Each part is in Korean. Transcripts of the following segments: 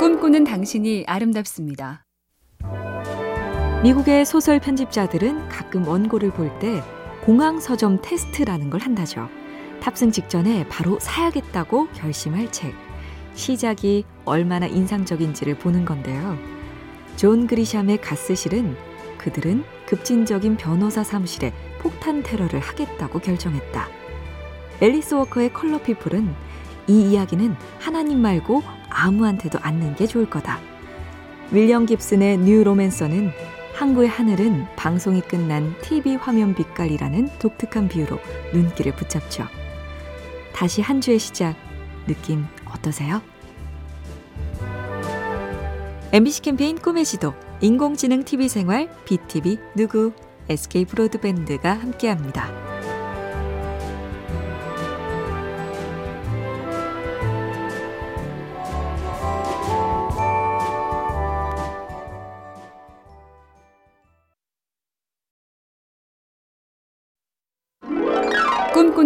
꿈꾸는 당신이 아름답습니다. 미국의 소설 편집자들은 가끔 원고를 볼 때 공항 서점 테스트라는 걸 한다죠. 탑승 직전에 바로 사야겠다고 결심할 책. 시작이 얼마나 인상적인지를 보는 건데요. 존 그리샴의 가스실은 그들은 급진적인 변호사 사무실에 폭탄 테러를 하겠다고 결정했다. 앨리스 워커의 컬러 퍼플은 이 이야기는 하나님 말고 아무한테도 않는 게 좋을 거다. 윌리엄 깁슨의 뉴로맨서는 항구의 하늘은 방송이 끝난 TV 화면 빛깔이라는 독특한 비유로 눈길을 붙잡죠. 다시 한 주의 시작, 느낌 어떠세요? MBC 캠페인 꿈의 지도, 인공지능 TV 생활, BTV 누구, SK 브로드밴드가 함께합니다.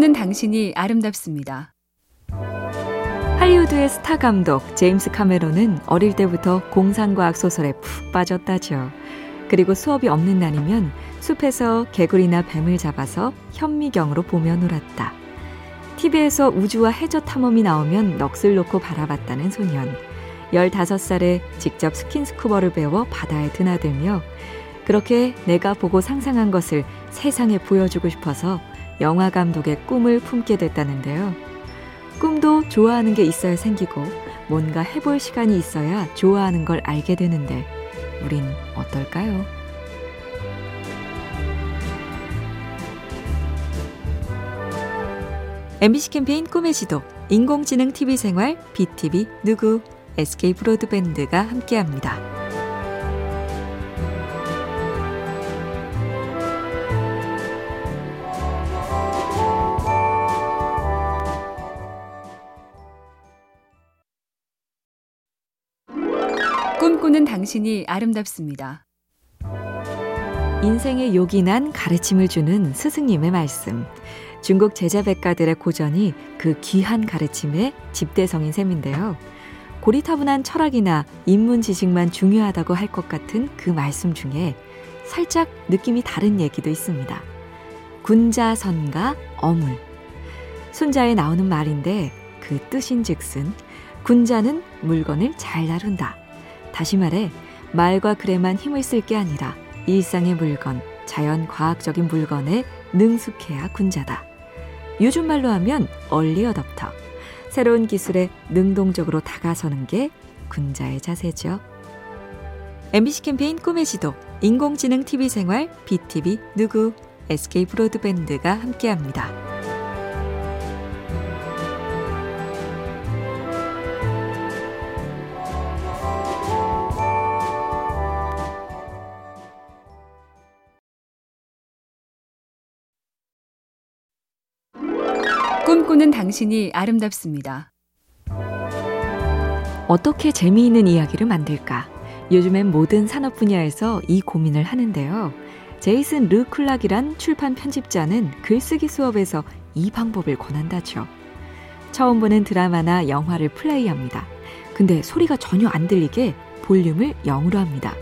꿈꾸는 당신이 아름답습니다. 할리우드의 스타 감독 제임스 카메론은 어릴 때부터 공상과학 소설에 푹 빠졌다죠. 그리고 수업이 없는 날이면 숲에서 개구리나 뱀을 잡아서 현미경으로 보며 놀았다. TV에서 우주와 해저 탐험이 나오면 넋을 놓고 바라봤다는 소년. 15살에 직접 스킨스쿠버를 배워 바다에 드나들며 그렇게 내가 보고 상상한 것을 세상에 보여주고 싶어서 영화 감독의 꿈을 품게 됐다는데요. 꿈도 좋아하는 게 있어야 생기고 뭔가 해볼 시간이 있어야 좋아하는 걸 알게 되는데 우린 어떨까요? MBC 캠페인 꿈의 지도, 인공지능 TV 생활, BTV 누구, SK 브로드밴드가 함께합니다. 꿈꾸는 당신이 아름답습니다. 인생의 요긴한 가르침을 주는 스승님의 말씀. 중국 제자백가들의 고전이 그 귀한 가르침의 집대성인 셈인데요. 고리타분한 철학이나 인문 지식만 중요하다고 할 것 같은 그 말씀 중에 살짝 느낌이 다른 얘기도 있습니다. 군자선가 어물. 순자에 나오는 말인데 그 뜻인 즉슨 군자는 물건을 잘 다룬다. 다시 말해 말과 글에만 힘을 쓸 게 아니라 일상의 물건, 자연 과학적인 물건에 능숙해야 군자다. 요즘 말로 하면 얼리 어답터. 새로운 기술에 능동적으로 다가서는 게 군자의 자세죠. MBC 캠페인 꿈의 지도, 인공지능 TV 생활, BTV 누구, SK 브로드밴드가 함께합니다. 꿈꾸는 당신이 아름답습니다. 어떻게 재미있는 이야기를 만들까? 요즘엔 모든 산업 분야에서 이 고민을 하는데요. 제이슨 르클락이란 출판 편집자는 글쓰기 수업에서 이 방법을 권한다죠. 처음 보는 드라마나 영화를 플레이합니다. 근데 소리가 전혀 안 들리게 볼륨을 0으로 합니다.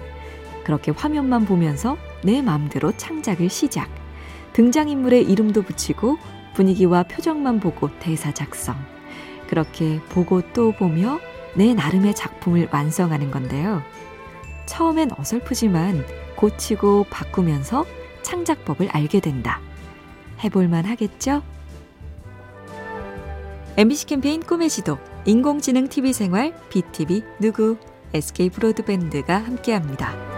그렇게 화면만 보면서 내 마음대로 창작을 시작. 등장인물의 이름도 붙이고 분위기와 표정만 보고 대사 작성. 그렇게 보고 또 보며 내 나름의 작품을 완성하는 건데요. 처음엔 어설프지만 고치고 바꾸면서 창작법을 알게 된다. 해볼만 하겠죠? MBC 캠페인 꿈의 지도, 인공지능 TV 생활, BTV 누구, SK 브로드밴드가 함께합니다.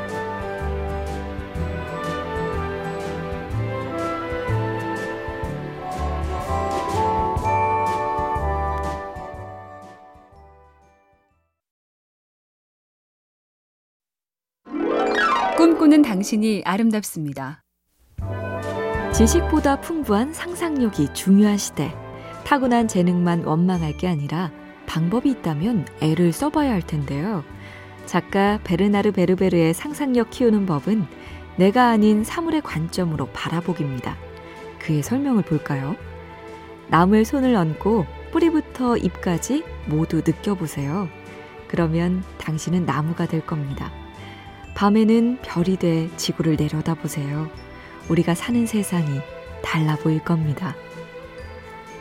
꿈꾸는 당신이 아름답습니다. 지식보다 풍부한 상상력이 중요한 시대. 타고난 재능만 원망할 게 아니라 방법이 있다면 애를 써봐야 할 텐데요. 작가 베르나르 베르베르의 상상력 키우는 법은 내가 아닌 사물의 관점으로 바라보기입니다. 그의 설명을 볼까요? 나무에 손을 얹고 뿌리부터 잎까지 모두 느껴보세요. 그러면 당신은 나무가 될 겁니다. 밤에는 별이 돼 지구를 내려다보세요. 우리가 사는 세상이 달라 보일 겁니다.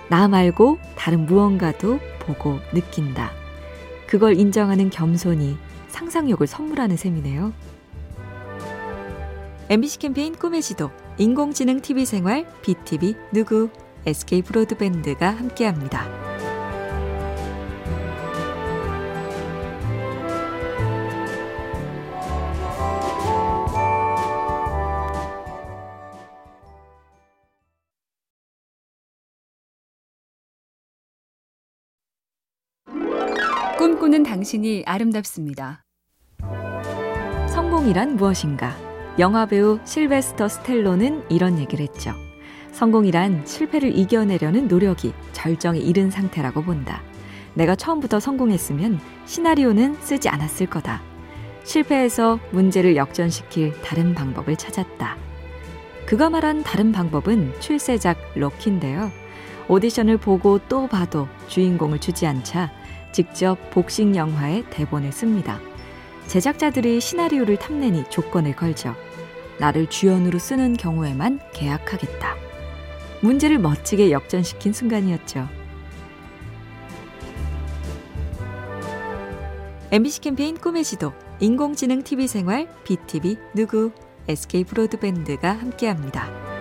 나 말고 다른 무언가도 보고 느낀다. 그걸 인정하는 겸손이 상상력을 선물하는 셈이네요. MBC 캠페인 꿈의 지도, 인공지능 TV 생활, BTV 누구, SK 브로드밴드가 함께합니다. 꿈꾸는 당신이 아름답습니다. 성공이란 무엇인가? 영화배우 실베스터 스텔로는 이런 얘기를 했죠. 성공이란 실패를 이겨내려는 노력이 절정에 이른 상태라고 본다. 내가 처음부터 성공했으면 시나리오는 쓰지 않았을 거다. 실패해서 문제를 역전시킬 다른 방법을 찾았다. 그가 말한 다른 방법은 출세작 럭키인데요. 오디션을 보고 또 봐도 주인공을 주지 않자 직접 복싱 영화의 대본을 씁니다. 제작자들이 시나리오를 탐내니 조건을 걸죠. 나를 주연으로 쓰는 경우에만 계약하겠다. 문제를 멋지게 역전시킨 순간이었죠. MBC 캠페인 꿈의 지도, 인공지능 TV 생활, BTV 누구, SK 브로드밴드가 함께합니다.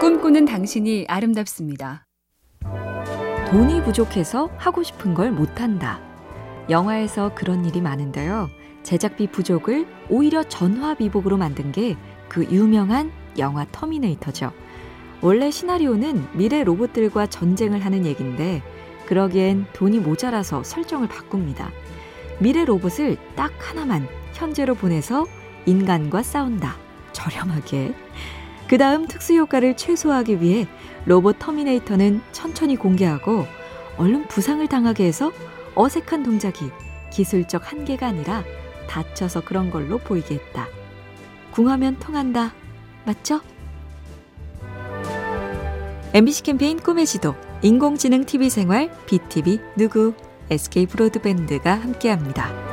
꿈꾸는 당신이 아름답습니다. 돈이 부족해서 하고 싶은 걸 못한다. 영화에서 그런 일이 많은데요. 제작비 부족을 오히려 전화비복으로 만든 게 그 유명한 영화 터미네이터죠. 원래 시나리오는 미래 로봇들과 전쟁을 하는 얘긴데 그러기엔 돈이 모자라서 설정을 바꿉니다. 미래 로봇을 딱 하나만 현재로 보내서 인간과 싸운다. 저렴하게. 그 다음 특수효과를 최소화하기 위해 로봇 터미네이터는 천천히 공개하고 얼른 부상을 당하게 해서 어색한 동작이 기술적 한계가 아니라 다쳐서 그런 걸로 보이게 했다. 궁하면 통한다. 맞죠? MBC 캠페인 꿈의 지도, 인공지능 TV 생활, BTV 누구, SK 브로드밴드가 함께합니다.